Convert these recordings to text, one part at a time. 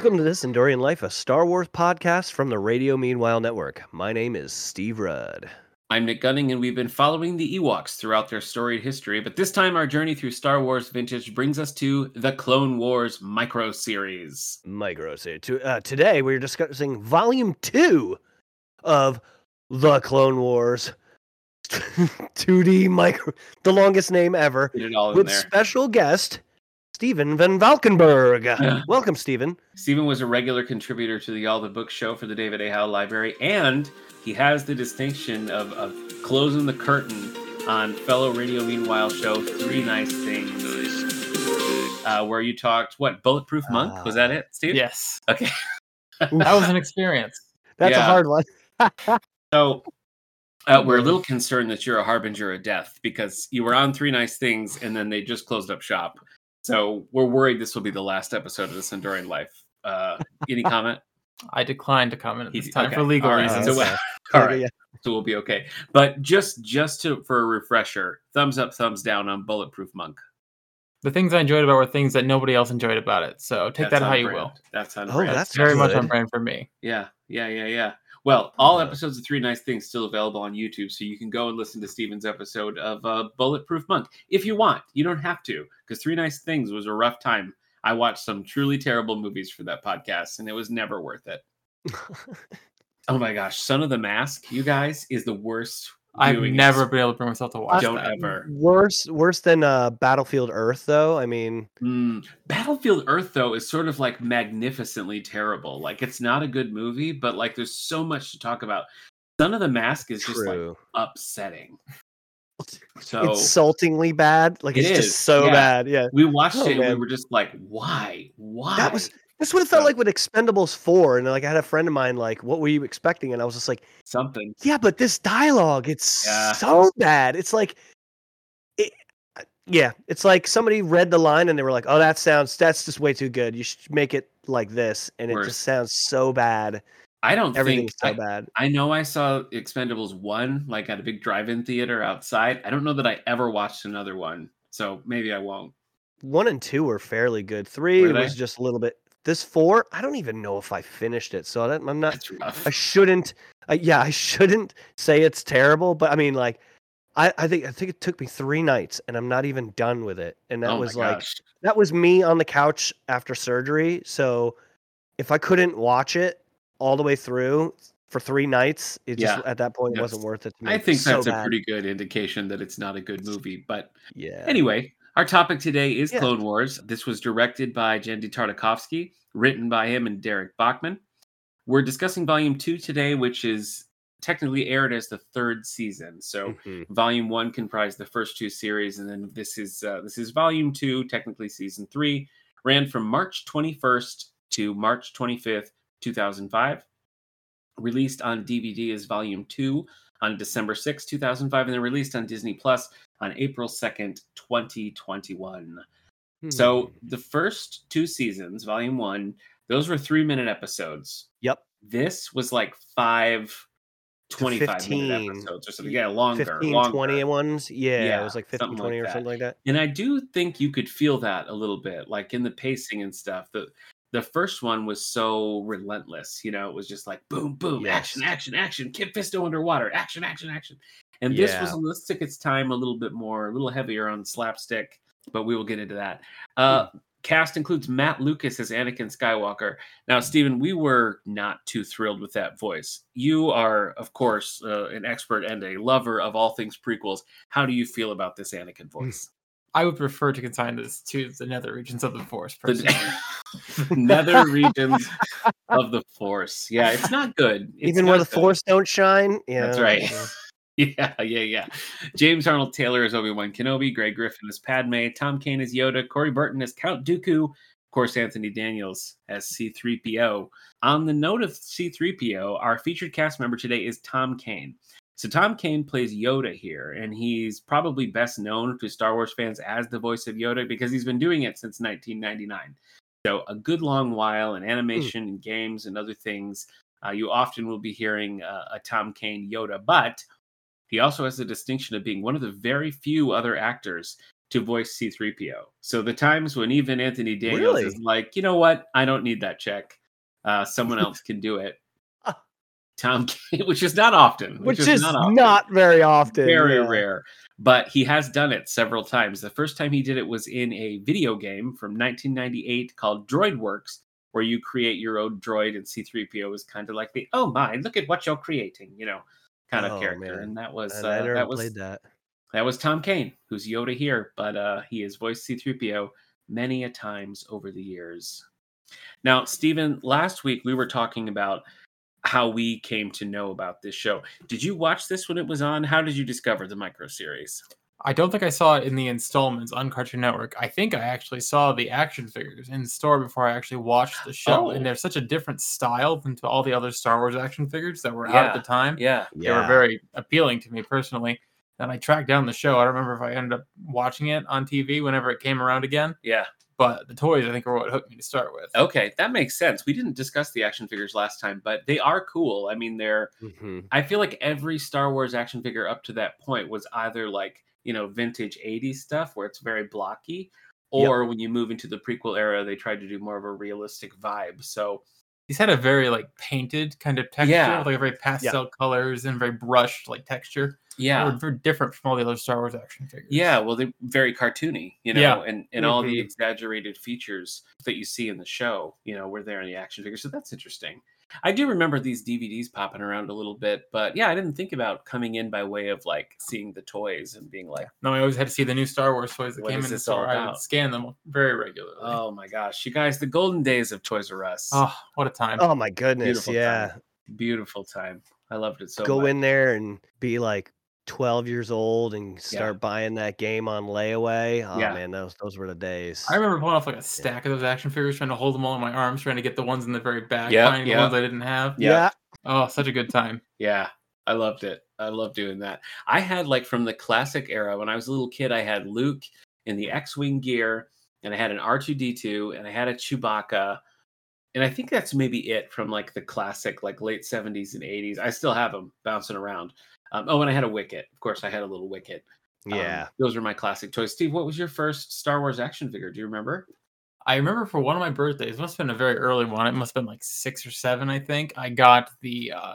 Welcome to this Endorian Life, a Star Wars podcast from the Radio Meanwhile Network. My name is Steve Rudd. I'm Nick Gunning, and we've been following the Ewoks throughout their storied history. But this time, our journey through Star Wars vintage brings us to the Clone Wars micro series. Micro series. To, uh, today, we're discussing Volume 2 of The Clone Wars. 2D micro, the longest name ever, it all in with there. special guest Stephen VanValkenburg. Welcome, Stephen. Stephen was a regular contributor to the All the Book Show for the David A. Howe Library, and he has the distinction of, of closing the curtain on fellow Radio Meanwhile show Three Nice Things, uh, where you talked what Bulletproof Monk was that it, Steve? Yes, Okay. that was an experience. That's a hard one. So uh, we're a little concerned that you're a harbinger of death because you were on Three Nice Things and then they just closed up shop. So we're worried this will be the last episode of this Endorian Life. Uh, any comment? I declined to comment at He- this time okay, for legal all right, reasons. so Okay. All yeah. so we'll be okay. But just just to for a refresher, thumbs up, thumbs down on Bulletproof Monk. the things I enjoyed about were things that nobody else enjoyed about it. So take That's that how on you brand. will. That's on Oh, brand. that's Very much on brand for me. Yeah, yeah, yeah, yeah. Well, all episodes of Three Nice Things still available on YouTube, so you can go and listen to Steven's episode of uh, Bulletproof Monk if you want. You don't have to, because Three Nice Things was a rough time. I watched some truly terrible movies for that podcast, and it was never worth it. Oh my gosh, Son of the Mask, you guys, is the worst. I've never ex- been able to bring myself to watch don't that. ever. worse, worse than uh, Battlefield Earth, though. I mean, Mm, Battlefield Earth though is sort of like magnificently terrible. Like it's not a good movie, but like there's so much to talk about. Son of the Mask is just like upsetting. So Insultingly bad. Like It it's is, just so yeah. bad. Yeah. we watched Oh, it and we were just like, why? Why? That was that's what it felt So- like with Expendables 4. And like I had a friend of mine, like, what were you expecting? And I was just like, something. yeah, but this dialogue, it's Yeah. so bad. It's like it uh, yeah, it's like somebody read the line and they were like, "Oh, that sounds that's just way too good. You should make it like this." And it just sounds so bad. I don't Everything's think so I, bad. I know I saw Expendables one like at a big drive-in theater outside. I don't know that I ever watched another one, so maybe I won't. One and two were fairly good. Three Were was they? just a little bit. This four, I don't even know if I finished it. So that, I'm not I shouldn't. Uh, yeah, I shouldn't say it's terrible, but I mean, like, I, I think I think it took me three nights, and I'm not even done with it. And that oh was like gosh. that was me on the couch after surgery. So if I couldn't watch it all the way through for three nights, it just at that point that's- wasn't worth it to me. I think so that's a pretty good indication that it's not a good movie. But yeah. anyway, our topic today is Yeah. Clone Wars. This was directed by Genndy Tartakovsky, written by him and Darrick Bachman. We're discussing Volume Two today, which is technically aired as the third season. So Mhm. volume one comprised the first two series and then this is uh, this is volume two technically season three ran from march 21st to march 25th 2005 released on dvd as volume two on december 6th 2005 and then released on disney plus on april 2nd 2021 so Hmm. the first two seasons volume one those were three minute episodes Yep. this was like five 25 minute episodes or something yeah longer 15, longer. 20 ones. Yeah, Yeah, it was like 15, something 20 like or something like that. And I do think you could feel that a little bit, like in the pacing and stuff. The the first one was so relentless, you know, it was just like boom, boom, action, Yes. action, action, Kit Fisto underwater, action, action, action. And this was Yeah. this took its time a little bit more, a little heavier on slapstick, but we will get into that. Uh Hmm. cast includes Mat Lucas as Anakin Skywalker. Now, Stephen, we were not too thrilled with that voice. You are, of course, uh, an expert and a lover of all things prequels. How do you feel about this Anakin voice? I would prefer to consign this to the nether regions of the force. Personally. the nether regions of the force. Yeah, it's not good. It's Even where the good. force don't shine. Yeah, That's right. yeah. Yeah, yeah, yeah. James Arnold Taylor is Obi Wan Kenobi, Grey Griffin is Padme, Tom Kane is Yoda, Corey Burton is Count Dooku, of course, Anthony Daniels as C3PO. On the note of C3PO, our featured cast member today is Tom Kane. So Tom Kane plays Yoda here, and he's probably best known to Star Wars fans as the voice of Yoda because he's been doing it since 1999. So a good long while in animation and games and other things. Uh, you often will be hearing uh, a Tom Kane Yoda, but he also has the distinction of being one of the very few other actors to voice C3PO. So the times when even Anthony Daniels Really? is like, you know what, I don't need that check. Uh, someone else can do it. Tom, Kane, which is not often, which, is not not, often very often. very yeah. rare. But he has done it several times. The first time he did it was in a video game from 1998 called Droid Works, where you create your own droid, and C3PO is kind of like the oh my, look at what you're creating, you know, kind of Oh, character. man. And that was And uh, I never that was played that. that was Tom Kane, who's Yoda here, but uh, he has voiced C3PO many a times over the years. Now, Stephen, last week we were talking about how we came to know about this show. Did you watch this when it was on? How did you discover the micro series? I don't think I saw it in the installments on Cartoon Network. I think I actually saw the action figures in store before I actually watched the show. Oh. And they're such a different style than to all the other Star Wars action figures that were out at the time. Yeah. They were very appealing to me personally. And I tracked down the show. I don't remember if I ended up watching it on TV whenever it came around again. Yeah. But the toys, I think, are what hooked me to start with. Okay, that makes sense. We didn't discuss the action figures last time, but they are cool. I mean, they're Mhm. I feel like every Star Wars action figure up to that point was either like, you know, vintage 80s stuff where it's very blocky, Yep. or when you move into the prequel era, they tried to do more of a realistic vibe. So, These had a very like painted kind of texture, Yeah. like a very pastel colors and very brushed like texture. They yeah. were very different from all the other Star Wars action figures. Yeah, well, they're very cartoony, you know, Yeah. and, and all the exaggerated features that you see in the show, you know, were there in the action figures. So that's interesting. I do remember these DVDs popping around a little bit, but yeah, I didn't think about coming in by way of like seeing the toys and being like, No, I always had to see the new Star Wars toys that came in the store. I would scan them very regularly. oh my gosh, you guys, the golden days of Toys R Us. Oh, what a time! Oh my goodness, Beautiful yeah. time. Beautiful time. I loved it so Go much. in there and be like 12 years old and start buying that game on layaway. Oh Yeah. man, those those were the days. I remember pulling off like a stack of those action figures, trying to hold them all in my arms, trying to get the ones in the very back, Yeah, finding yeah. the ones I didn't have. Yeah. Oh, such a good time. Yeah, I loved it. I love doing that. I had like from the classic era when I was a little kid, I had Luke in the X-wing gear, and I had an R2D2, and I had a Chewbacca, and I think that's maybe it from like the classic, like late '70s and '80s. I still have them bouncing around. Um, oh, and I had a Wicket. Of course, I had a little Wicket. Um, yeah. those were my classic toys. Steve, what was your first Star Wars action figure? Do you remember? I remember for one of my birthdays, It must have been a very early one. It must have been like six or seven, I think. I got the uh,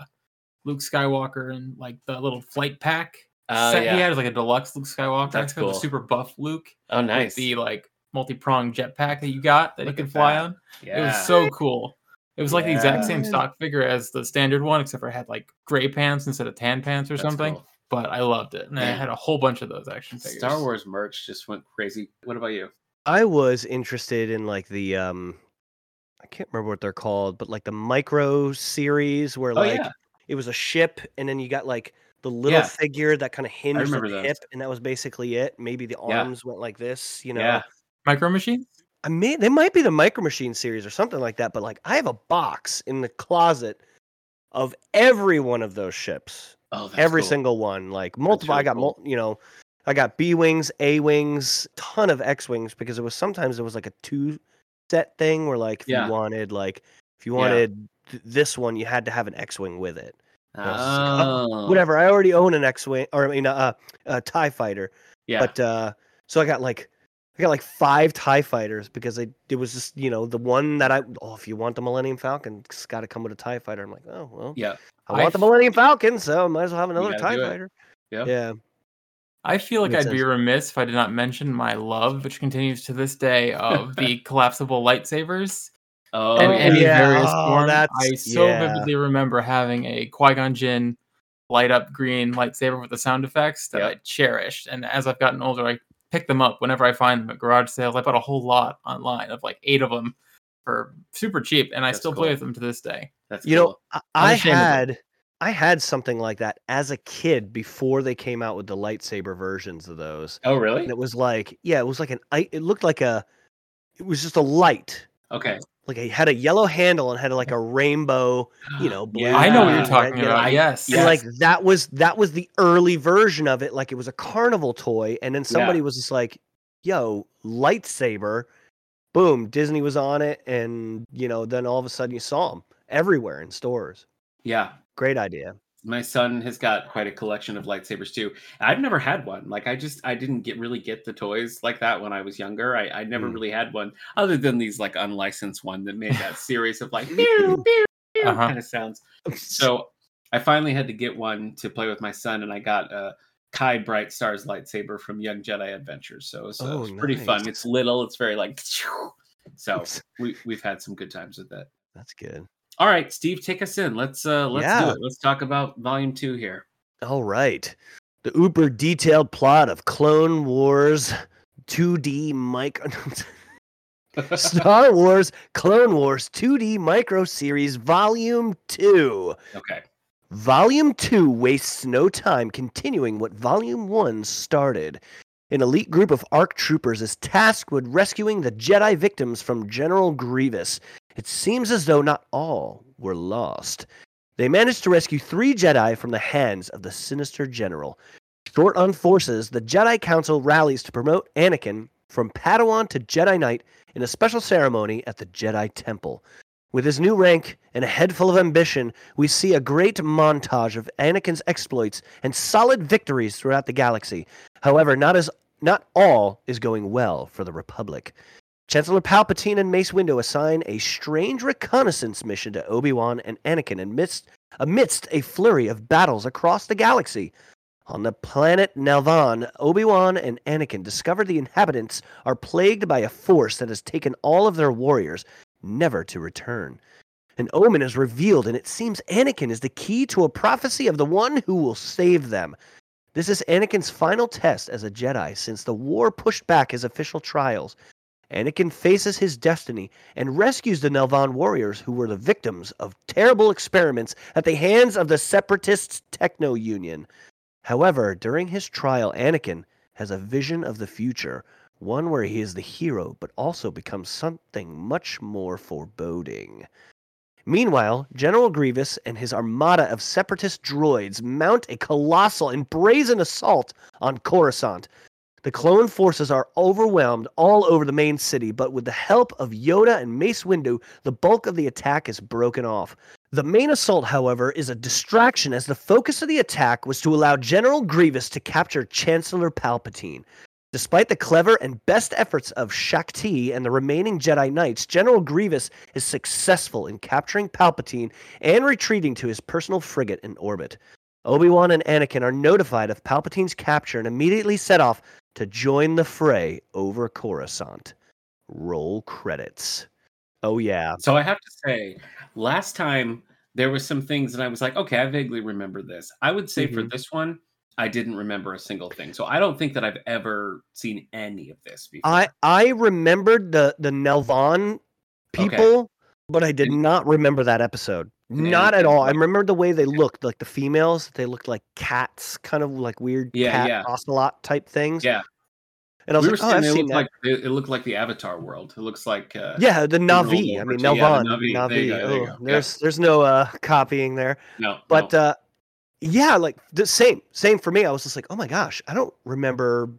Luke Skywalker and like the little flight pack. Oh, set yeah. He had like a deluxe Luke Skywalker. That's I got the cool. super buff Luke. Oh, with nice. The like multi-pronged jetpack that you got that Look you at could fly that. on. yeah. It was so cool. It was like the exact same stock figure as the standard one, except for it had like gray pants instead of tan pants or That's something. cool. But I loved it, and I had a whole bunch of those action figures. Star Wars merch just went crazy. What about you? I was interested in like the um I can't remember what they're called, but like the micro series where Oh, like yeah. it was a ship and then you got like the little Yeah. figure that kind of hinged at the those. hip and that was basically it. Maybe the Yeah. arms went like this, you know. Yeah. Micro Machine. I may they might be the Micro Machine series or something like that, but like I have a box in the closet of every one of those ships. Oh, every cool. single one, like multiple. I really got, cool. mul- you know, I got B wings, A wings, ton of X wings because it was sometimes it was like a two set thing where like if Yeah. you wanted like if you Yeah. wanted th- this one, you had to have an X wing with it. I like, Oh, Whatever. I already own an X wing, or I mean, uh, a Tie Fighter, Yeah. but uh, so I got like. I got like five Tie Fighters because I it was just you know the one that I oh if you want the Millennium Falcon it's got to come with a Tie Fighter I'm like oh well yeah. I I want the Millennium Falcon so I might as well have another Tie. Fighter Yeah. yeah I feel like Makes I'd be remiss if I did not mention my love, which continues to this day, of the collapsible lightsabers. Oh, in Oh, any yeah. various Oh, form. I so yeah. vividly remember having a Qui Gon Jinn light up green lightsaber with the sound effects that Yep. I cherished. And as I've gotten older, I pick them up whenever I find them at garage sales. I bought a whole lot online of like eight of them for super cheap, and I That's still cool. play with them to this day. that's You know. I, I had I had something like that as a kid before they came out with the lightsaber versions of those. Oh, really? And it was like, yeah, it was like an it looked like a it was just a light. Okay. Like it had a yellow handle and had like a rainbow, you know, blue. Yeah. I know what you're talking you know, about. I- yes. Like that was that was the early version of it. Like it was a carnival toy, and then somebody was just like, "Yo, lightsaber!" Boom, Disney was on it, and you know, then all of a sudden you saw them everywhere in stores. Yeah. Great idea. My son has got quite a collection of lightsabers too. I've never had one. Like I just I didn't get really get the toys like that when I was younger. I, I never Mm. really had one other than these like unlicensed one that made that series of like pew, pew, pew Uh-huh. kind of sounds. So I finally had to get one to play with my son, and I got a Kai Brightstar's lightsaber from Young Jedi Adventures. So it was, uh, Oh, it was pretty fun. It's little. It's very like. So we we've had some good times with that. That's good. All right, Steve, take us in. Let's uh let's do it. Let's talk about volume two here. All right. The uber detailed plot of Clone Wars 2D micro Star Wars Clone Wars 2D micro series volume 2. okay. Volume 2 wastes no time continuing what Volume 1 started. An elite group of ARC troopers is tasked with rescuing the Jedi victims from General Grievous. It seems as though not all were lost. They managed to rescue three Jedi from the hands of the sinister general. Short on forces, the Jedi Council rallies to promote Anakin from Padawan to Jedi Knight in a special ceremony at the Jedi Temple. With his new rank and a head full of ambition, we see a great montage of Anakin's exploits and solid victories throughout the galaxy. However, not as not all is going well for the Republic. Chancellor Palpatine and Mace Windu assign a strange reconnaissance mission to Obi-Wan and Anakin amidst amidst a flurry of battles across the galaxy. On the planet Nelvaan, Obi-Wan and Anakin discover the inhabitants are plagued by a force that has taken all of their warriors, never to return. An omen is revealed, and it seems Anakin is the key to a prophecy of the one who will save them. This is Anakin's final test as a Jedi since the war pushed back his official trials. Anakin faces his destiny and rescues the Nelvaan warriors who were the victims of terrible experiments at the hands of the separatists' Techno Union. However, during his trial, Anakin has a vision of the future, one where he is the hero but also becomes something much more foreboding. Meanwhile, General Grievous and his armada of separatist droids mount a colossal and brazen assault on Coruscant. The clone forces are overwhelmed all over the main city, but with the help of Yoda and Mace Windu, the bulk of the attack is broken off. The main assault, however, is a distraction as the focus of the attack was to allow General Grievous to capture Chancellor Palpatine. Despite the clever and best efforts of Shaak Ti and the remaining Jedi Knights, General Grievous is successful in capturing Palpatine and retreating to his personal frigate in orbit. Obi-Wan and Anakin are notified of Palpatine's capture and immediately set off to join the fray over Coruscant. Roll credits. Oh yeah. So I have to say, last time there was some things that I was like, okay, I vaguely remember this. I would say for Mhm. this one, I didn't remember a single thing. So I don't think that I've ever seen any of this before. I I remembered the the Nelvaan Okay. people, but I did not remember that episode. Not at all. I remember the way they looked, like the females. They looked like cats, kind of like weird Yeah, cat yeah. ocelot type things. yeah, And I was we like, oh, I've it seen looked that. like it, looked like the Avatar world. It looks like uh, yeah, the Navi. I mean, to- yeah, the Nelvaan. Navi. Navi. There you go, there you oh, go. Yeah. There's there's no uh, copying there. no, But no. uh, yeah, like the same same for me. I was just like, oh my gosh, I don't remember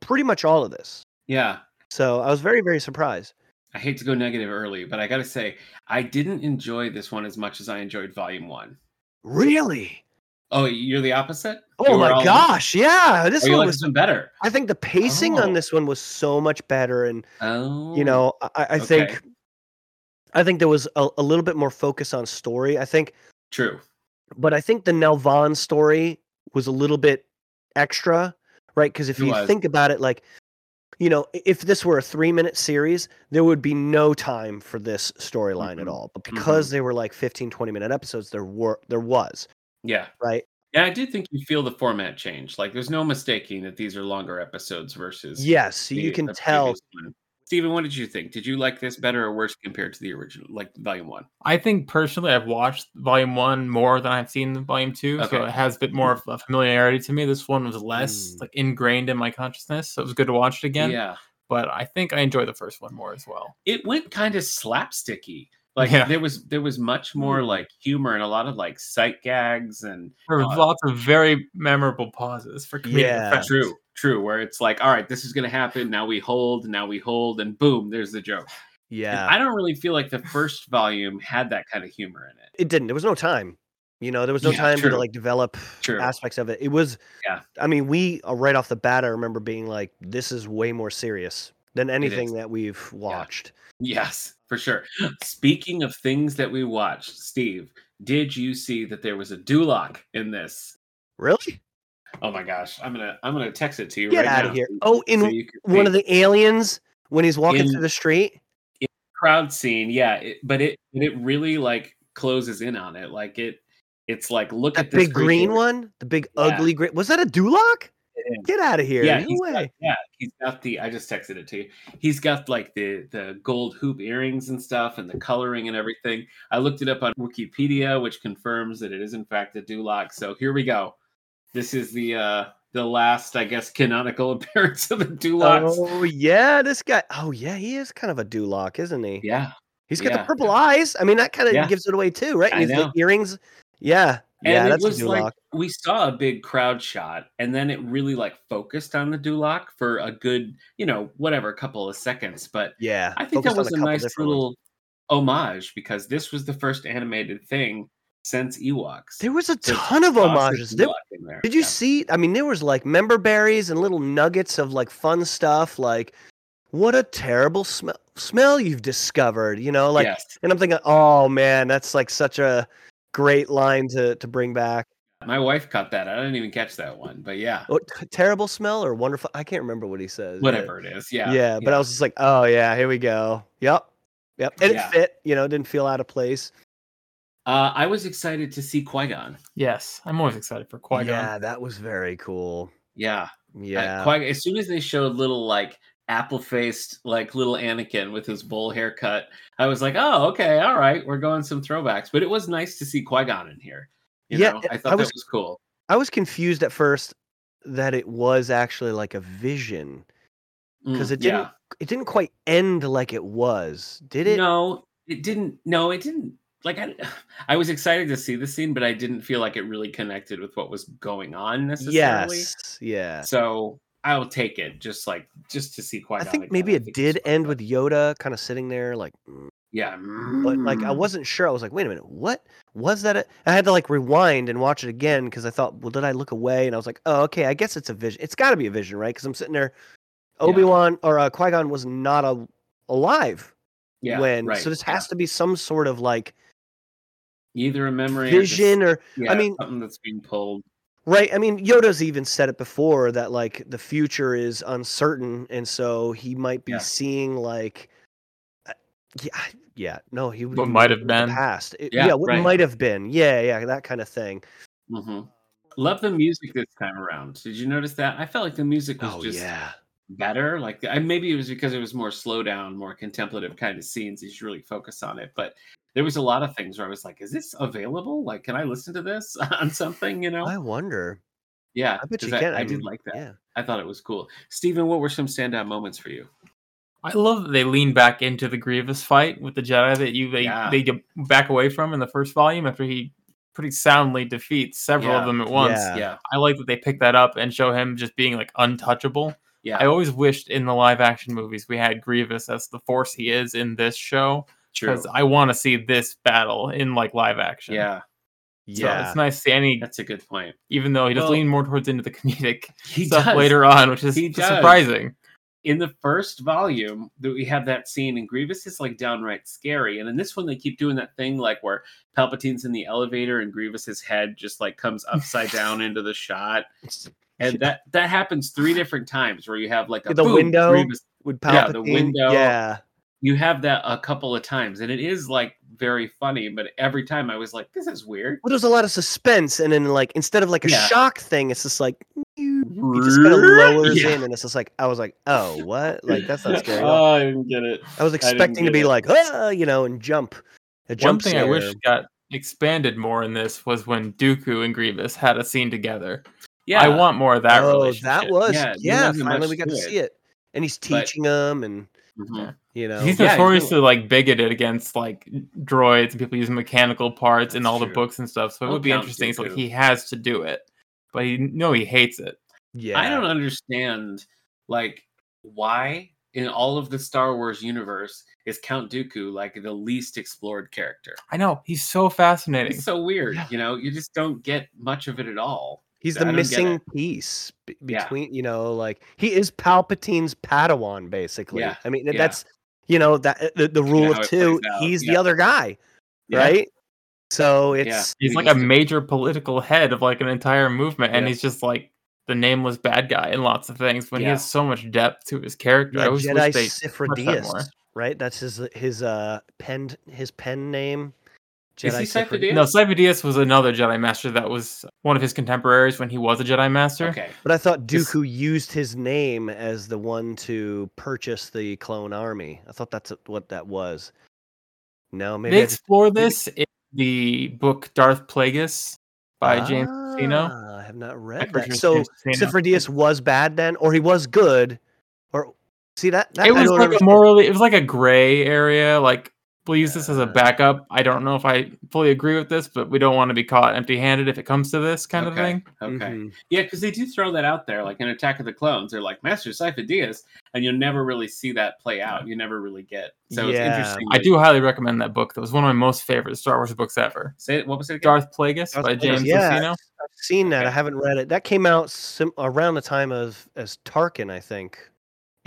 pretty much all of this. yeah, So I was very very surprised. I hate to go negative early, but I got to say, I didn't enjoy this one as much as I enjoyed Volume One. Really? Oh, you're the opposite. Oh You my gosh, yeah. This Oh, one was better. I think the pacing Oh. on this one was so much better, and Oh, you know, I, I okay. think, I think there was a, a little bit more focus on story. I think, true. but I think the Nelvaan story was a little bit extra, right? Because if It you was. think about it, like, you know, if this were a three-minute series, there would be no time for this storyline at Mhm. all. But because they were like 15, 20-minute episodes, there were there was Yeah. right. Yeah, I did think you feel the format change. Like, there's no mistaking that these are longer episodes versus. Yes, so the- you can tell. Previous one. Steven, what did you think? Did you like this better or worse compared to the original, like Volume One? I think personally, I've watched Volume One more than I've seen Volume Two, Okay. so it has a bit more of a familiarity to me. This one was less Mm. like ingrained in my consciousness, so it was good to watch it again. Yeah, But I think I enjoy the first one more as well. it went kind of slapsticky. Like Yeah. there was there was much more like humor and a lot of like sight gags and There were Uh, lots of very memorable pauses for comedic Yeah. true, true. Where it's like, all right, this is gonna happen. Now we hold. Now we hold, and boom, there's the joke. And Yeah, I don't really feel like the first volume had that kind of humor in it. it didn't. There was no time. You know, there was no Yeah, time to like develop True. aspects of it. It was, Yeah. I mean, we uh, right off the bat, I remember being like, "This is way more serious than anything that we've watched." Yes, for sure. Speaking of things that we watched, Steve, did you see that there was a Dulok in this? Really? Oh my gosh, I'm gonna I'm gonna text it to you Get right out now. of here! Oh, in so one of the aliens when he's walking In- through the street. crowd scene, yeah, it, but it it really like closes in on it. Like it, it's like look That at this big green one, the big Yeah. ugly green. Was that a Dulok? Get out of here! Yeah, no way. got, yeah, he's got the. I just texted it to you. He's got like the the gold hoop earrings and stuff, and the coloring and everything. I looked it up on Wikipedia, which confirms that it is in fact a Dulok. So here we go. This is the uh the last, I guess, canonical appearance of the Duloks. Oh yeah, this guy. Oh yeah, he is kind of a Dulok, isn't he? Yeah, He's got yeah. the purple eyes. I mean, that kind of Yeah. gives it away too, right? I And know. the earrings. Yeah, yeah, and that's it was Dulok. like we saw a big crowd shot, and then it really like focused on the Dulok for a good, you know, whatever, couple of seconds. But yeah, I think that was a couple nice little homage because this was the first animated thing since Ewoks. There was a to ton of homages. There, Dulok there. did you Yeah. see? I mean, there was like member berries and little nuggets of like fun stuff. Like, what a terrible smell smell you've discovered. You know, like, yes. and I'm thinking, oh man, that's like such a great line to to bring back. My wife caught that. I didn't even catch that one, but yeah, Oh, t- terrible smell or wonderful? I can't remember what he says. but- whatever it is. Yeah. Yeah, but I was just like, oh yeah, here we go. Yep, yep, and Yeah. it fit. You know, didn't feel out of place. Uh, I was excited to see Qui Gon. Yes, I'm always excited for Qui Gon. Yeah, that was very cool. Yeah. Yeah, Uh, as soon as they showed little like apple faced like little Anakin with his bowl haircut, I was like, oh, okay, all right, we're going some throwbacks. But it was nice to see Qui Gon in here. You Yeah, know, and I I thought was- that was cool. I was confused at first that it was actually like a vision because Mm, it didn't. It didn't quite end like it was, did it? No, it didn't. No, it didn't. Like I, I was excited to see the scene, but I didn't feel like it really connected with what was going on necessarily. yes, yeah. So I'll take it, just like just to see Qui I think again. maybe it think did end with Yoda kind of sitting there, like, mm, yeah, but like I wasn't sure. I was like, wait a minute, what was that? a-" I had to like rewind and watch it again because I thought, well, did I look away? And I was like, oh, okay, I guess it's a vision. It's got to be a vision, right? Because I'm sitting there. Obi Wan or uh, Qui Gon was not a, alive yeah, when, right, so this yeah. has to be some sort of like either a memory, or just- vision or yeah, I mean- something that's being pulled. right. I mean, Yoda's even said it before that like the future is uncertain, and so he might be Yeah. seeing like, uh, yeah, yeah, no, he would What might have been. past. It- Yeah, yeah, what right. might have been. Yeah, yeah, that kind of thing. hmm Love the music this time around. Did you notice that? I felt like the music was Oh just yeah. better. Like I, maybe it was because it was more slow down, more contemplative kind of scenes. You should really focus on it. But there was a lot of things where I was like, "Is this available? Like, can I listen to this on something?" You know? I wonder. yeah, I bet 'cause you can. I, I did mean, like that. Yeah. I thought it was cool. Stephen, what were some standout moments for you? I love that they lean back into the Grievous fight with the Jedi that you they Yeah. they get back away from in the first volume after he pretty soundly defeats several Yeah. of them at once. Yeah. Yeah, I like that they pick that up and show him just being like untouchable. yeah, I always wished in the live action movies we had Grievous as the force he is in this show true. Because I want to see this battle in like live action. Yeah, So Yeah. it's nice to see any, that's a good point. even though he does Well, lean more towards into the comedic stuff does. later on, which is surprising. in the first volume that we have that scene and Grievous is like downright scary. And in this one they keep doing that thing like where Palpatine's in the elevator and Grievous's head just like comes upside down into the shot. And that that happens three different times where you have like a The boom, window. Grievous- With Yeah, the window. Yeah. You have that a couple of times and it is like very funny, but every time I was like, this is weird. Well, there's a lot of suspense, and then like instead of like a Yeah. shock thing, it's just like he just kind of lowers Yeah. in, and it's just like I was like, oh, what? Like that's not scary. Oh, I didn't get it. I was didn't expecting to be it. like, ah, you know, and jump. A One jump thing I wish got expanded more in this was when Dooku and Grievous had a scene together. Yeah. I want more of that oh, relationship. that was Yeah, yeah. finally, we got to to it. see it, and he's But- teaching them, and Mhm. You know, He's Yeah, he's notoriously like bigoted against like droids and people using mechanical parts in That's all the books and stuff. So it Don't would be interesting. It's like he has to do it, but he no, he hates it. yeah, I don't understand like why in all of the Star Wars universe is Count Dooku like the least explored character? I know he's so fascinating. It's so weird, Yeah. you know. You just don't get much of it at all. He's the missing piece b- Yeah. between, you know, like he is Palpatine's Padawan, basically. Yeah, I mean, yeah. that's you know that uh, the, the rule how of two. plays out, He's the other guy, Yeah. right? So Yeah. it's He's like a major political head of like an entire movement, and Yeah. he's just like the nameless bad guy in lots of things. But he has so much depth to his character. yeah, I always Jedi wish they touched that right? That's his his uh pen his pen name. Is he Sifri- Sifo-Dyas? No, Cypher was another Jedi Master that was one of his contemporaries when he was a Jedi Master. Okay. But I thought This- Dooku used his name as the one to purchase the clone army. I thought that's what that was. No, maybe they I just- explore this in the book Darth Plagueis by James Luceno. Ah, I have not read that. So it's James was bad then, or he was good, or see that? that It was like a morally, it was like a gray area. Like we'll use this as a backup. I don't know if I fully agree with this, but we don't want to be caught empty-handed if it comes to this kind of thing. Okay. Mhm. Yeah, because they do throw that out there, like in Attack of the Clones. They're like Master Sifo Dyas, and you'll never really see that play out. You never really get. So it's interesting. I that- do highly recommend that book. That was one of my most favorite Star Wars books ever. say it. What was it again? Darth Plagueis Darth by Plagueis, James yeah. Luceno. I've seen that. I haven't read it. That came out sim- around the time of as Tarkin, I think,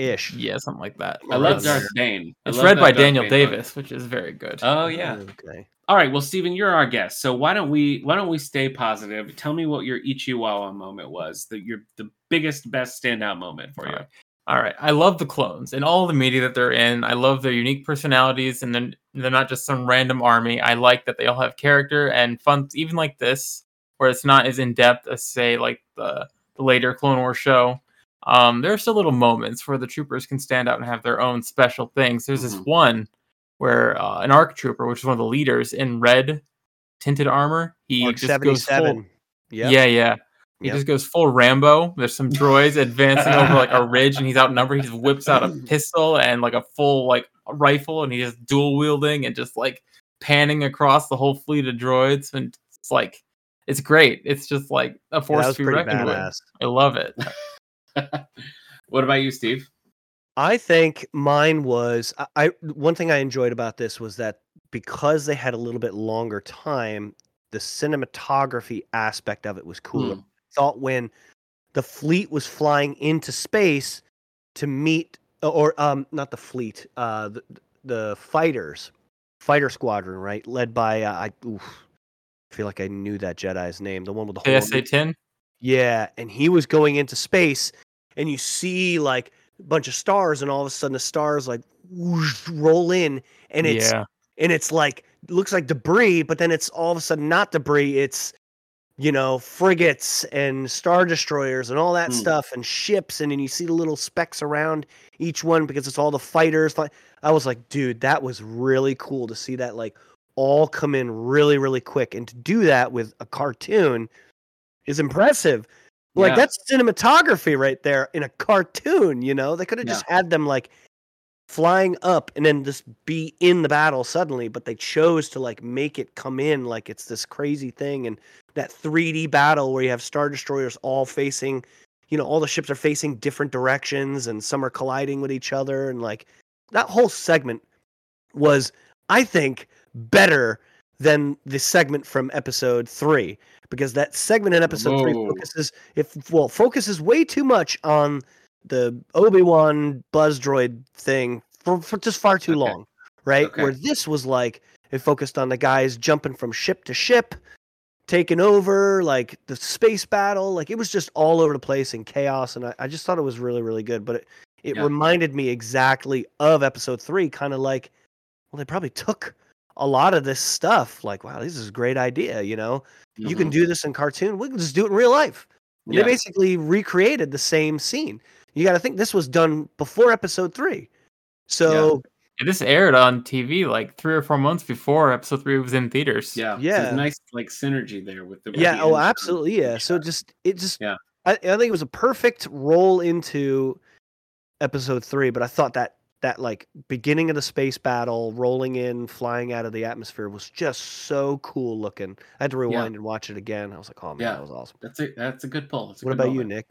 ish. Yeah, something like that. I love Darth there. Bane. I It's read by Darth Daniel Bane book. Davis, which is very good. Oh yeah. Okay. All right. Well, Stephen, you're our guest, so why don't we why don't we stay positive? Tell me what your Ichiwawa moment was. The your the biggest, best standout moment for All you. right. All right. I love the clones and all the media that they're in. I love their unique personalities and then they're not just some random army. I like that they all have character and fun, even like this, where it's not as in depth as say like the, the later Clone Wars show. Um, there are still little moments where the troopers can stand out and have their own special things. There's this Mhm. one where uh, an ARC trooper, which is one of the leaders in red tinted armor, he Mark just goes full, Yep. yeah, yeah. He Yep. just goes full Rambo. There's some droids advancing over like a ridge, and he's outnumbered. He just whips out a pistol and like a full like rifle, and he's just dual wielding and just like panning across the whole fleet of droids. And it's like it's great. It's just like a force was to be reckoned with. I love it. What about you, Steve? I think mine was I, one thing I enjoyed about this was that because they had a little bit longer time, the cinematography aspect of it was cooler. Hmm. Thought when the fleet was flying into space to meet or um not the fleet, uh the, the fighters, fighter squadron, right? Led by uh, I oof, I feel like I knew that Jedi's name, the one with the whole KSA ten. Yeah, and he was going into space, and you see like a bunch of stars, and all of a sudden the stars like whoosh, roll in, and it's Yeah, and it's like looks like debris, but then it's all of a sudden not debris. It's you know frigates and star destroyers and all that Hmm. stuff and ships, and then you see the little specks around each one because it's all the fighters. fi- I was like, dude, that was really cool to see that like all come in really really quick, and to do that with a cartoon is impressive. Like Yeah. that's cinematography right there in a cartoon, you know? They could have just had them like flying up and then just be in the battle suddenly, but they chose to like make it come in like it's this crazy thing and that 3D battle where you have star destroyers all facing, you know, all the ships are facing different directions and some are colliding with each other and like that whole segment was I think better than the segment from episode 3 because that segment in episode 3 focuses if well focuses way too much on the Obi-Wan buzz droid thing for, for just far too Okay. long, right? Okay. Where this was like it focused on the guys jumping from ship to ship, taking over, like the space battle, like it was just all over the place in chaos, and I, I just thought it was really, really good. But it, it Yeah. reminded me exactly of episode three, kind of like, well, they probably took a lot of this stuff, like, wow, this is a great idea, you know? You can Mhm. do this in cartoon, we can just do it in real life. And Yeah. They basically recreated the same scene. You got to think this was done before episode three. So Yeah, this aired on TV like three or four months before episode three was in theaters. Yeah, Yeah. there's nice like synergy there with the with yeah, the oh, intro. absolutely, yeah. So just it just Yeah. I, I think it was a perfect roll into episode three. But I thought that that like beginning of the space battle, rolling in, flying out of the atmosphere was just so cool looking. I had to rewind and watch it again. I was like, oh man, Yeah. that was awesome. That's a that's a good pull. That's What about you. Nick?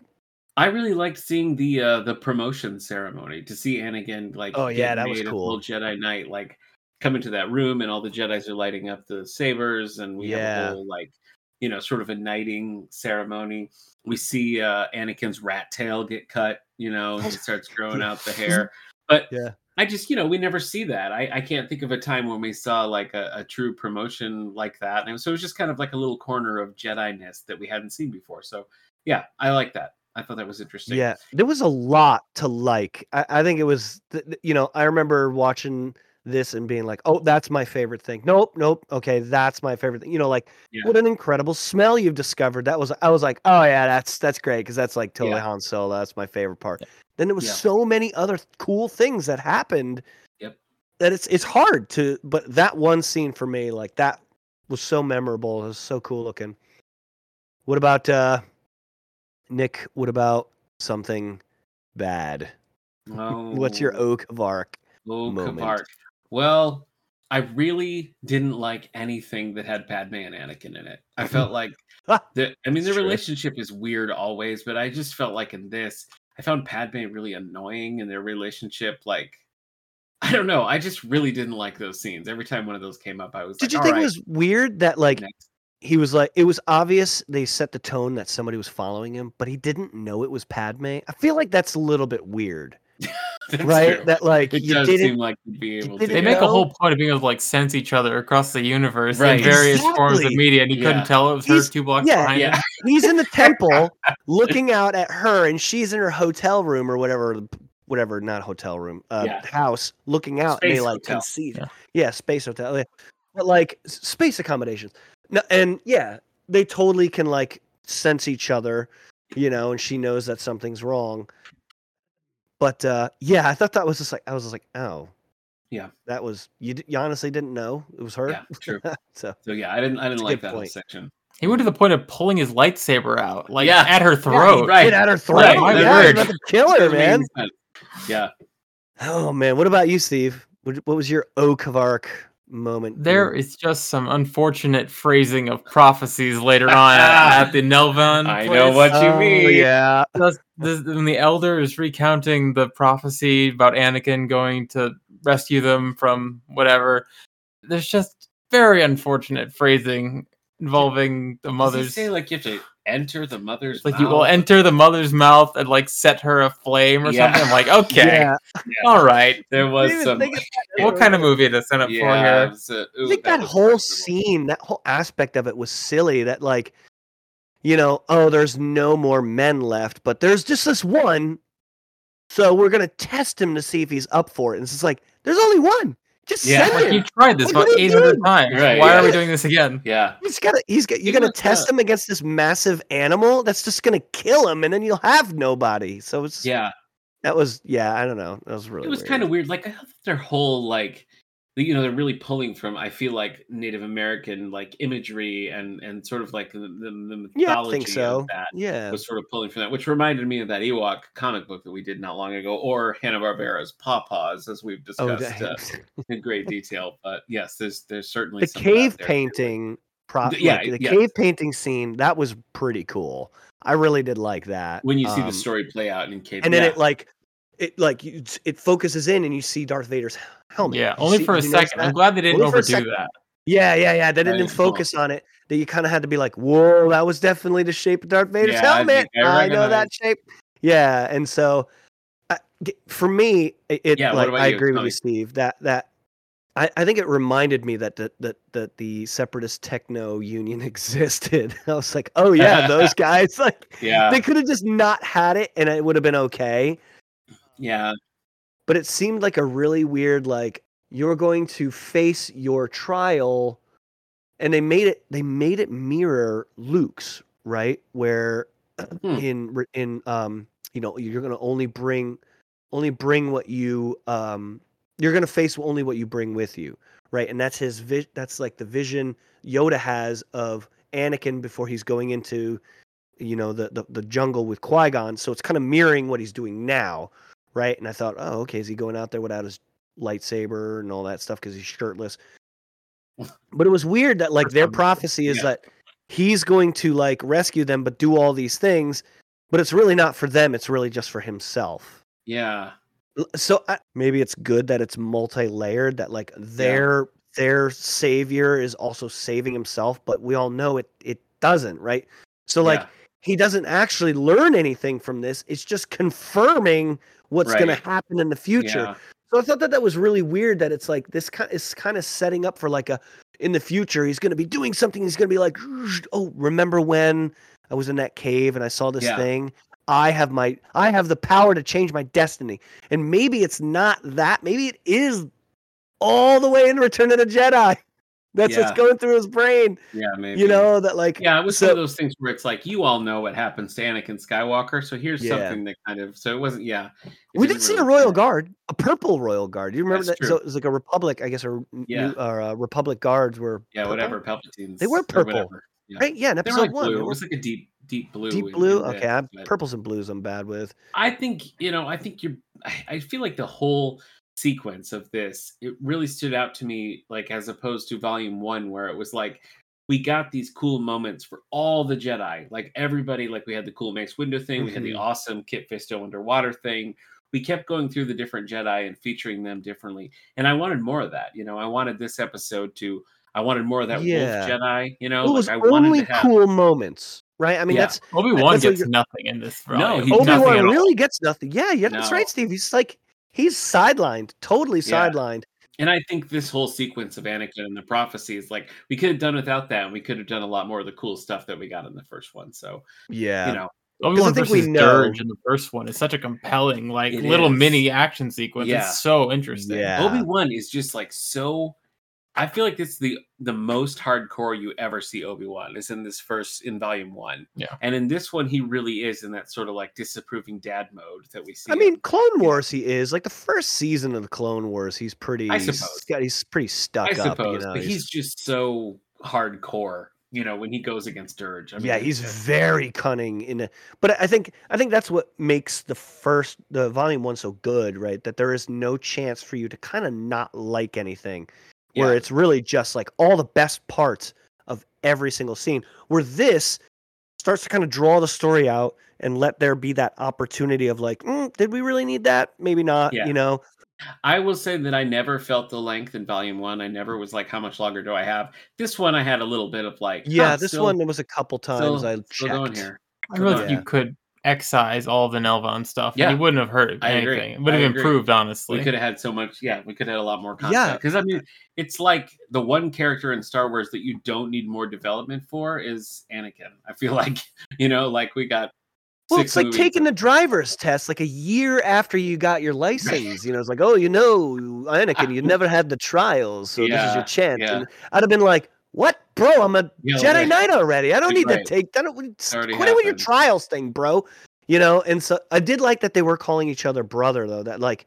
I really liked seeing the uh the promotion ceremony to see Anakin like Oh, yeah, that was cool. Jedi Knight, like come into that room and all the Jedi's are lighting up the sabers, and we have a whole like you know sort of a knighting ceremony. We see uh Anakin's rat tail get cut, you know, and he starts growing out the hair. But Yeah. I just, you know, we never see that. I, I can't think of a time when we saw like a, a true promotion like that. And so it was just kind of like a little corner of Jedi ness that we hadn't seen before. So yeah, I like that. I thought that was interesting. Yeah, there was a lot to like. I, I think it was, th- you know, I remember watching this and being like, "Oh, that's my favorite thing." Nope, nope. Okay, that's my favorite thing. You know, like Yeah. what an incredible smell you've discovered. That was, I was like, "Oh yeah, that's that's great," because that's like totally Yeah. Han Solo. That's my favorite part. Then there was Yeah. so many other cool things that happened. Yep. That it's it's hard to, but that one scene for me, like that, was so memorable. It was so cool looking. What about uh Nick? What about something bad? Oh. What's your Oh. Oak of Arc? Oh, moment? Kavark. Well, I really didn't like anything that had Padme and Anakin in it. I felt like Ah, the I mean the relationship is weird always, but I just felt like in this, I found Padme really annoying in their relationship like I don't know. I just really didn't like those scenes. Every time one of those came up, I was Did like, you think right, it was weird that like next." he was like it was obvious they set the tone that somebody was following him, but he didn't know it was Padme? I feel like that's a little bit weird, right? true. That like it you does didn't seem like you'd be able to. They yeah. make a whole point of being able to like sense each other across the universe Right. in various forms of media, and he Yeah. couldn't tell it was her two blocks yeah, behind yeah. him. he's in the temple looking out at her and she's in her hotel room or whatever whatever not hotel room uh Yeah. house looking out and they like hotel. can see Yeah. yeah space hotel yeah. but like space accommodations no, and yeah they totally can like sense each other you know and she knows that something's wrong but uh yeah i thought that was just like i was just like oh Yeah. that was you, you honestly didn't know it was her Yeah, true. so So yeah, I didn't I didn't like that whole point. section. He went to the point of pulling his lightsaber out, like Yeah. at her Yeah, throat. right. get at her throat Right, my yeah, he's word. about to kill her man. Yeah. Oh man, what about you, Steve? What, what was your Oak of Arc moment? There is just some unfortunate phrasing of prophecies later on at, at the Nelvaan. I know what you Oh, mean. Yeah, Just this, when the elder is recounting the prophecy about Anakin going to rescue them from whatever, there's just very unfortunate phrasing involving the Does he mother's. say like you have to enter the mother's It's like you will mouth? enter the mother's mouth and like set her aflame or Yeah. something. I'm like, okay, yeah. all right. There was some. think of that. What kind of movie to set up for Yeah, it here? was a- I ooh, think that, was whole questionable. scene, that whole aspect of it was silly. That like, you know, oh, there's no more men left, but there's just this one. So we're gonna test him to see if he's up for it. And it's just like, there's only one. Just Yeah. send Like him. you tried this Like, about what are you 800 doing? times. Right, Why are we doing this again? Yeah, He's gotta. He's got. You're He gonna test him against this massive animal that's just gonna kill him, and then you'll have nobody. So it's yeah. that was yeah. I don't know. That was really. It was kind of weird. Like I thought their whole like, you know, they're really pulling from. I feel like Native American like imagery and and sort of like the, the, the Yeah, I mythology think so. of that Yeah. was sort of pulling from that, which reminded me of that Ewok comic book that we did not long ago, or Hanna Barbera's Pawpaws, as we've Oh, discussed uh, in great detail. But yes, there's there's certainly the cave painting prop. Yeah, like, the yeah. cave painting scene that was pretty cool. I really did like that. when you see the Um, story play out in cave, and then yeah. it like it like you, it focuses in and you see Darth Vader's helmet. Yeah, You only see- for a second. I'm glad they didn't Only for a overdo that. Yeah, yeah, yeah. They didn't cool. focus on it. That you kind of had to be like, "Whoa, that was definitely the shape of Darth Vader's Yeah, I helmet." think I I, know that shape. Yeah, and so I- for me, it, Yeah, like I agree with you. Steve. That that I, I think it reminded me that that that that the separatist techno union existed. I was like, "Oh yeah, those guys." Like yeah, they could have just not had it, and it would have been okay. Yeah, But it seemed like a really weird like you're going to face your trial and they made it they made it mirror Luke's, right? Where Hmm. in in um you know, you're going to only bring only bring what you um you're going to face only what you bring with you, right? And that's his vi- that's like the vision Yoda has of Anakin before he's going into you know the the, the jungle with Qui-Gon, so it's kind of mirroring what he's doing now, right? And I thought, oh, okay, is he going out there without his lightsaber and all that stuff because he's shirtless? But it was weird that like their prophecy is yeah. that he's going to like rescue them, but do all these things, but it's really not for them. It's really just for himself. Yeah. So I, maybe it's good that it's multi-layered. That like their their savior is also saving himself, but we all know it it doesn't, right? So like Yeah. He doesn't actually learn anything from this. It's just confirming what's going to happen in the future. Yeah. So I thought that that was really weird that it's like this kind is kind of setting up for like a in the future he's going to be doing something he's going to be like oh remember when I was in that cave and I saw this Yeah. thing I have my I have the power to change my destiny and maybe it's not that maybe it is all the way in Return of the Jedi that's what's going through his brain Yeah. Maybe. you know that like Yeah, it was so- one of those things where it's like you all know what happens to Anakin Skywalker, so here's Yeah. something that kind of so it wasn't. Yeah, it we didn't did see a royal guard, a purple royal guard. Do you remember That's that? So it was like a republic, I guess, or Yeah. new, or uh, republic guards were Yeah, purple? whatever. Palpatine's. They were purple. Yeah. right? Yeah, in episode like one, blue. It was like a deep, deep blue. deep blue. Okay, purples and blues. I'm bad with. I think you know. I think you're. I, I feel like the whole sequence of this it really stood out to me, like as opposed to Volume One, where it was like we got these cool moments for all the Jedi, like everybody. Like we had the cool Mace Windu thing, we had the Mhm. awesome Kit Fisto underwater thing. We kept going through the different Jedi and featuring them differently, and I wanted more of that. You know, I wanted this episode to. I wanted more of that Yeah. Wolf Jedi. You know, it was like I wanted only to have. cool moments, right? I mean, Yeah. that's Obi Wan that's what gets you're- nothing in this. No, volume. he- Obi nothing Wan at all. really gets nothing. Yeah, yeah, that's right, Steve. He's like he's sidelined, totally Yeah. sidelined. And I think this whole sequence of Anakin and the prophecy is like we could have done without that, and we could have done a lot more of the cool stuff that we got in the first one. So Yeah, you know, Obi Wan I think we versus know- Durge in the first one is such a compelling, like It little is. mini action sequence. Yeah. It's so interesting. Yeah. Obi Wan is just like so. I feel like it's the the most hardcore you ever see Obi Wan is in this first in Volume One. Yeah. and in this one he really is in that sort of like disapproving dad mode that we see. I mean, Clone Wars. He is like the first season of the Clone Wars. He's pretty. I he's suppose. got- he's pretty stuck I up. suppose, You know, but he's just so hardcore. You know, when he goes against Durge. I mean, yeah, he's very cunning in a, but I think I think that's what makes the first the volume one so good, right? That there is no chance for you to kind of not like anything. Where Yeah. it's really just like all the best parts of every single scene. Where this starts to kind of draw the story out and let there be that opportunity of like, mm, did we really need that? Maybe not. Yeah. You know, I will say that I never felt the length in volume one. I never was like, how much longer do I have? This one, I had a little bit of like, yeah. huh, this still- one there was a couple times still, I still going here. I really Yeah. think you could excise all the Nelvaan stuff. Yeah. and you wouldn't have hurt I agree. anything. It would have I agree. improved, honestly. We could have had so much. Yeah, we could have had a lot more content. Yeah. because I mean, it's like the one character in Star Wars that you don't need more development for is Anakin. I feel like you know, like we got. Well, six it's like taking the driver's test like a year after you got your license. You know, it's like, oh, you know, Anakin, you never had the trials, so this is your chance. yeah. And I'd have been like, what, bro? I'm a Yeah, Jedi right. Knight already. I don't need Right. to take. I don't quit already it with your trials thing, bro. You know, and so I did like that they were calling each other brother, though. That like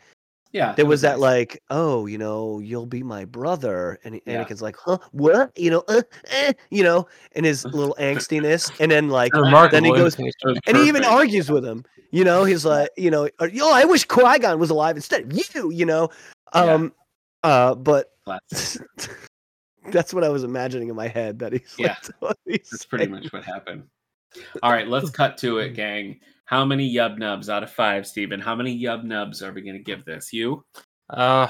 Yeah, there it was that nice. like, oh, you know, you'll be my brother, and Yeah. Anakin's like, huh, what? You know, uh, eh, you know, and his little angstiness, and then like, then he goes, imitation. It was and he even argues with him. You know, he's like, you know, or, yo, I wish Qui Gon was alive instead of you. You know, Yeah. um, uh, but Classic. that's what I was imagining in my head. That he's Yeah. like, he's That's pretty saying. much what happened. All right, let's cut to it, gang. How many yub nubs out of five, Steven? How many yub nubs are we going to give this? You? Uh,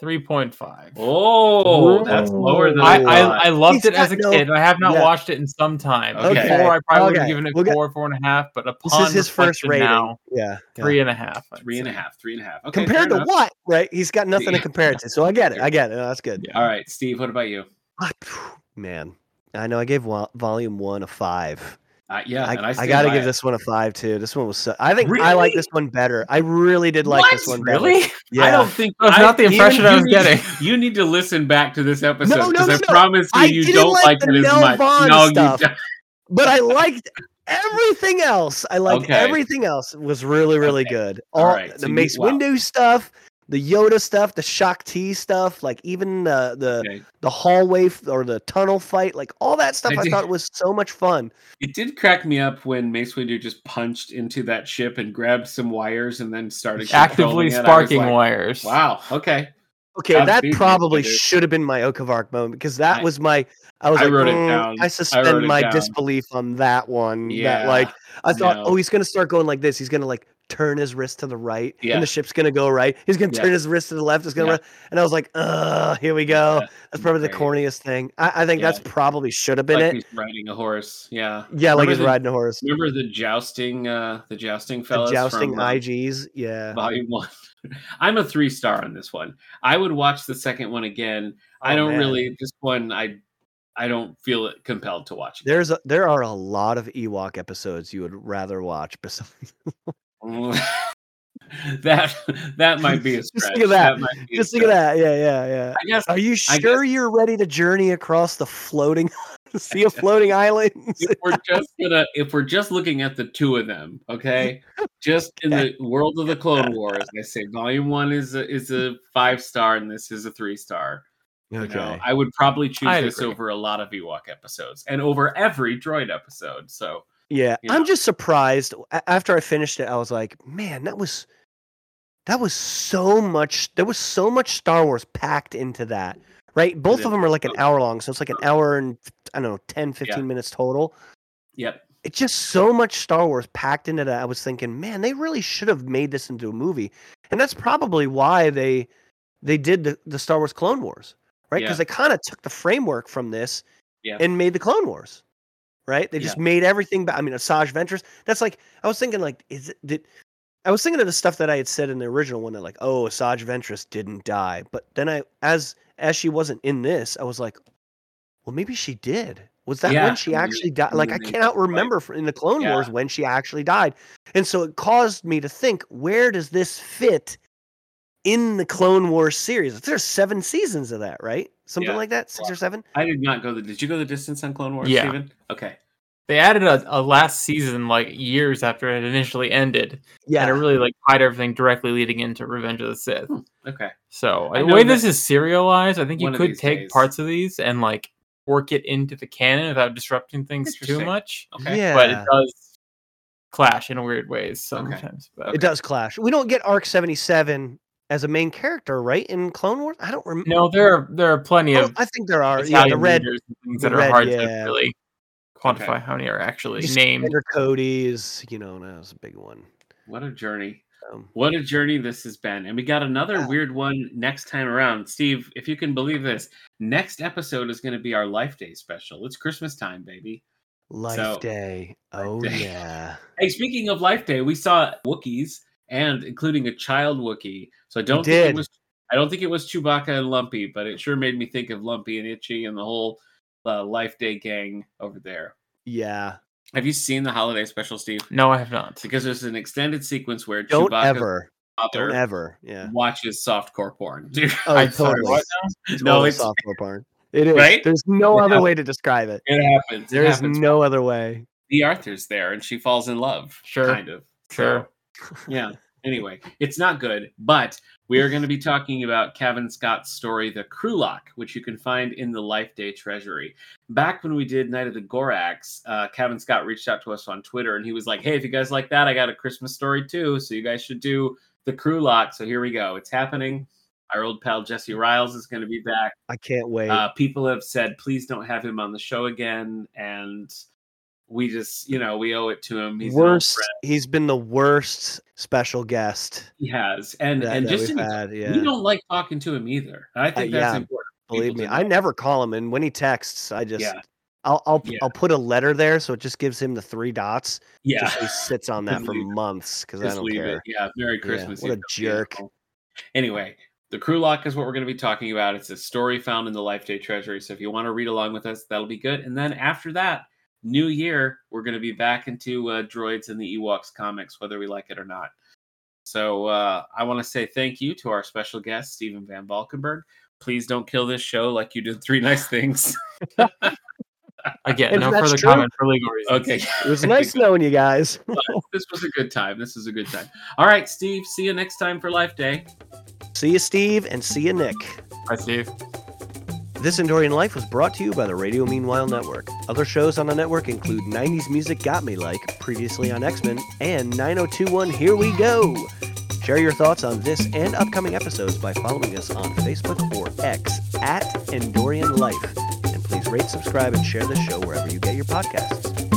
three point five. Oh, that's lower than I, I, I, loved He's it as a no- kid. I have not Yeah. watched it in some time. Okay. Before I probably would have given it We'll get- four, four and a half, but This is his first rating. now, yeah, yeah. three and a half. I'd three and a say. half, three and a half. Okay, Compared to enough. what? Right? He's got nothing to Yeah. compare it to. So I get it. I get it. No, that's good. Yeah. All right, Steve. What about you? Man, I know I gave Vol- Volume One a five. Uh, yeah, I, and I, I, got to give it. this one a five too. This one was. So, I think I like this one better. I really did like this one better. Really? Yeah. I don't think That's I- not the impression I you was need- getting. You need to listen back to this episode no, because no, I no. promise you, I you didn't don't like like the it as Nell much. Vaughn no, stuff. but I liked everything else. I liked Okay. everything else. It was really, really Okay. good. All All right, the so you- Mace wow. Windu stuff, the Yoda stuff, the Shaak Ti stuff, like even the the Okay. the hallway f- or the tunnel fight, like all that stuff. I I, did- thought was so much fun. It did crack me up when Mace Windu just punched into that ship and grabbed some wires and then started Actively controlling it. I was sparking like, wires. Wow. Okay. Okay, I'm that probably should have been my Oak of Arc moment because that I- was my. I was I like, wrote it "Mm, down. I I suspend it my down. disbelief on that one. Yeah, That like I thought, no. oh, he's gonna start going like this. He's gonna like turn his wrist to the right, Yeah. and the ship's gonna go right. He's gonna Yeah. turn his wrist to the left. It's gonna, Yeah. run. and I was like, uh, here we go. That's probably the corniest thing. I, I think that's probably should have been like it. he's riding a horse. Yeah. Yeah, like he's the- riding a horse. Remember the jousting, uh, the jousting The jousting from uh, IGs. Yeah. Volume One. I'm a three star on this one. I would watch the second one again. I Oh, don't man. really. This one, I, I don't feel compelled to watch. It. There's a, there are a lot of Ewok episodes you would rather watch besides. that that might be a Just stretch. think of that. be Just think of that. Yeah, yeah, yeah. I guess Are you I sure you're ready to journey across the floating sea of floating islands? if we're just gonna if we're just looking at the two of them, okay, just in the world of the Clone Wars, I say Volume One is a, is a five star and this is a three star. You know, I would probably choose I'd this agree. over a lot of Ewok episodes and over every Droid episode. So Yeah, you I'm just surprised. After I finished it, I was like, man, that was that was so much. There was so much Star Wars packed into that. Right? Both Yeah. of them are like an oh. hour long, so it's like an hour and I don't know, 10, 15 minutes total. yep, It's just so much Star Wars packed into that. I was thinking, man, they really should have made this into a movie, and that's probably why they they did the, the Star Wars Clone Wars, right? Because Yeah. they kind of took the framework from this Yeah. and made the Clone Wars, right? They just made everything. Ba- I mean, Asajj Ventress. That's like I was thinking, like, is it did. I was thinking of the stuff that I had said in the original one that like, oh, Asajj Ventress didn't die, but then I, as as she wasn't in this, I was like, well, maybe she did. Was that Yeah, when she actually died? Like, I cannot remember in the Clone Yeah. Wars when she actually died, and so it caused me to think, where does this fit in the Clone Wars series? There's seven seasons of that, right? Something Yeah. like that, six or seven. I did not go the. Did you go the distance on Clone Wars, Yeah. Steven? Okay, They added a, a last season like years after it initially ended, Yeah, and it really like tied everything directly leading into Revenge of the Sith. Hmm, okay. So I the way this is serialized, I think you could take days- parts of these and like work it into the canon without disrupting things too much. Okay. yeah. But it does clash in weird ways sometimes. But It does clash. We don't get Arc 77 as a main character, right? In Clone Wars? I don't remember. no, there are there are plenty Oh, of I think there are. Yeah, the Italian red leaders and things the that are hard yeah. to really quantify Okay. how many are actually just named. Commander Cody is, you know, that was a big one. What a journey. Um, What a journey this has been. And we got another Yeah. weird one next time around. Steve, if you can believe this, next episode is going to be our Life Day special. It's Christmas time, baby. Life So- Day. Oh, Day. yeah. Hey, speaking of Life Day, we saw Wookiees and including a child Wookiee. So I don't think it was I don't think it was Chewbacca and Lumpy, but it sure made me think of Lumpy and Itchy and the whole uh, Life Day gang over there. Yeah. Have you seen the holiday special, Steve? No, I have not. Because there's an extended sequence where Don't Chewbacca's ever. Don't ever. Yeah. watches softcore porn. Dude, Oh, I totally. sorry, what? No, Total it's- software porn. It is. Right? There's no It other happens. way to describe it. it happens. There it is happens. no other way. the Arthur's there and she falls in love. Sure. Kind of. Sure. So, yeah. Anyway, it's not good, but we are going to be talking about Kevin Scott's story, The Crew Lock, which you can find in the Life Day Treasury. Back when we did Night of the Gorax, uh, Kevin Scott reached out to us on Twitter and he was like, hey, if you guys like that, I got a Christmas story too. So you guys should do The Crew Lock. So here we go. It's happening. Our old pal Jesse Riles is going to be back. I can't wait. Uh, people have said, please don't have him on the show again. And we just, you know, we owe it to him. He's worst. He's been the worst special guest He has. And that, and that just had. Yeah. we don't like talking to him either. I think Uh, that's yeah, important. Believe me, I never call him, and when he texts, I just Yeah. I'll I'll Yeah. I'll put a letter there, so it just gives him the three dots. Yeah. He sits on that for months because I don't care. it. Yeah. Merry Yeah, Christmas. what a jerk. know. Anyway, the crew lock is what we're going to be talking about. It's a story found in the Life Day Treasury. So if you want to read along with us, that'll be good. And then after that, new year, we're going to be back into uh, droids and the Ewoks comics, whether we like it or not. So uh, I want to say thank you to our special guest, Stephen VanValkenburg. Please don't kill this show like you did Three Nice Things. Again, If no further true- comment for legal reasons. okay. It was nice knowing you guys. this was a good time. This is a good time. All right, Steve. See you next time for Life Day. see you, Steve, and see you, Nick. Bye, Steve. This Endorian Life was brought to you by the Radio Meanwhile Network. Other shows on the network include 90s Music Got Me Like, previously on X Men, and 9021 Here We Go. Share your thoughts on this and upcoming episodes by following us on Facebook or X at Endorian Life. And please rate, subscribe, and share this show wherever you get your podcasts.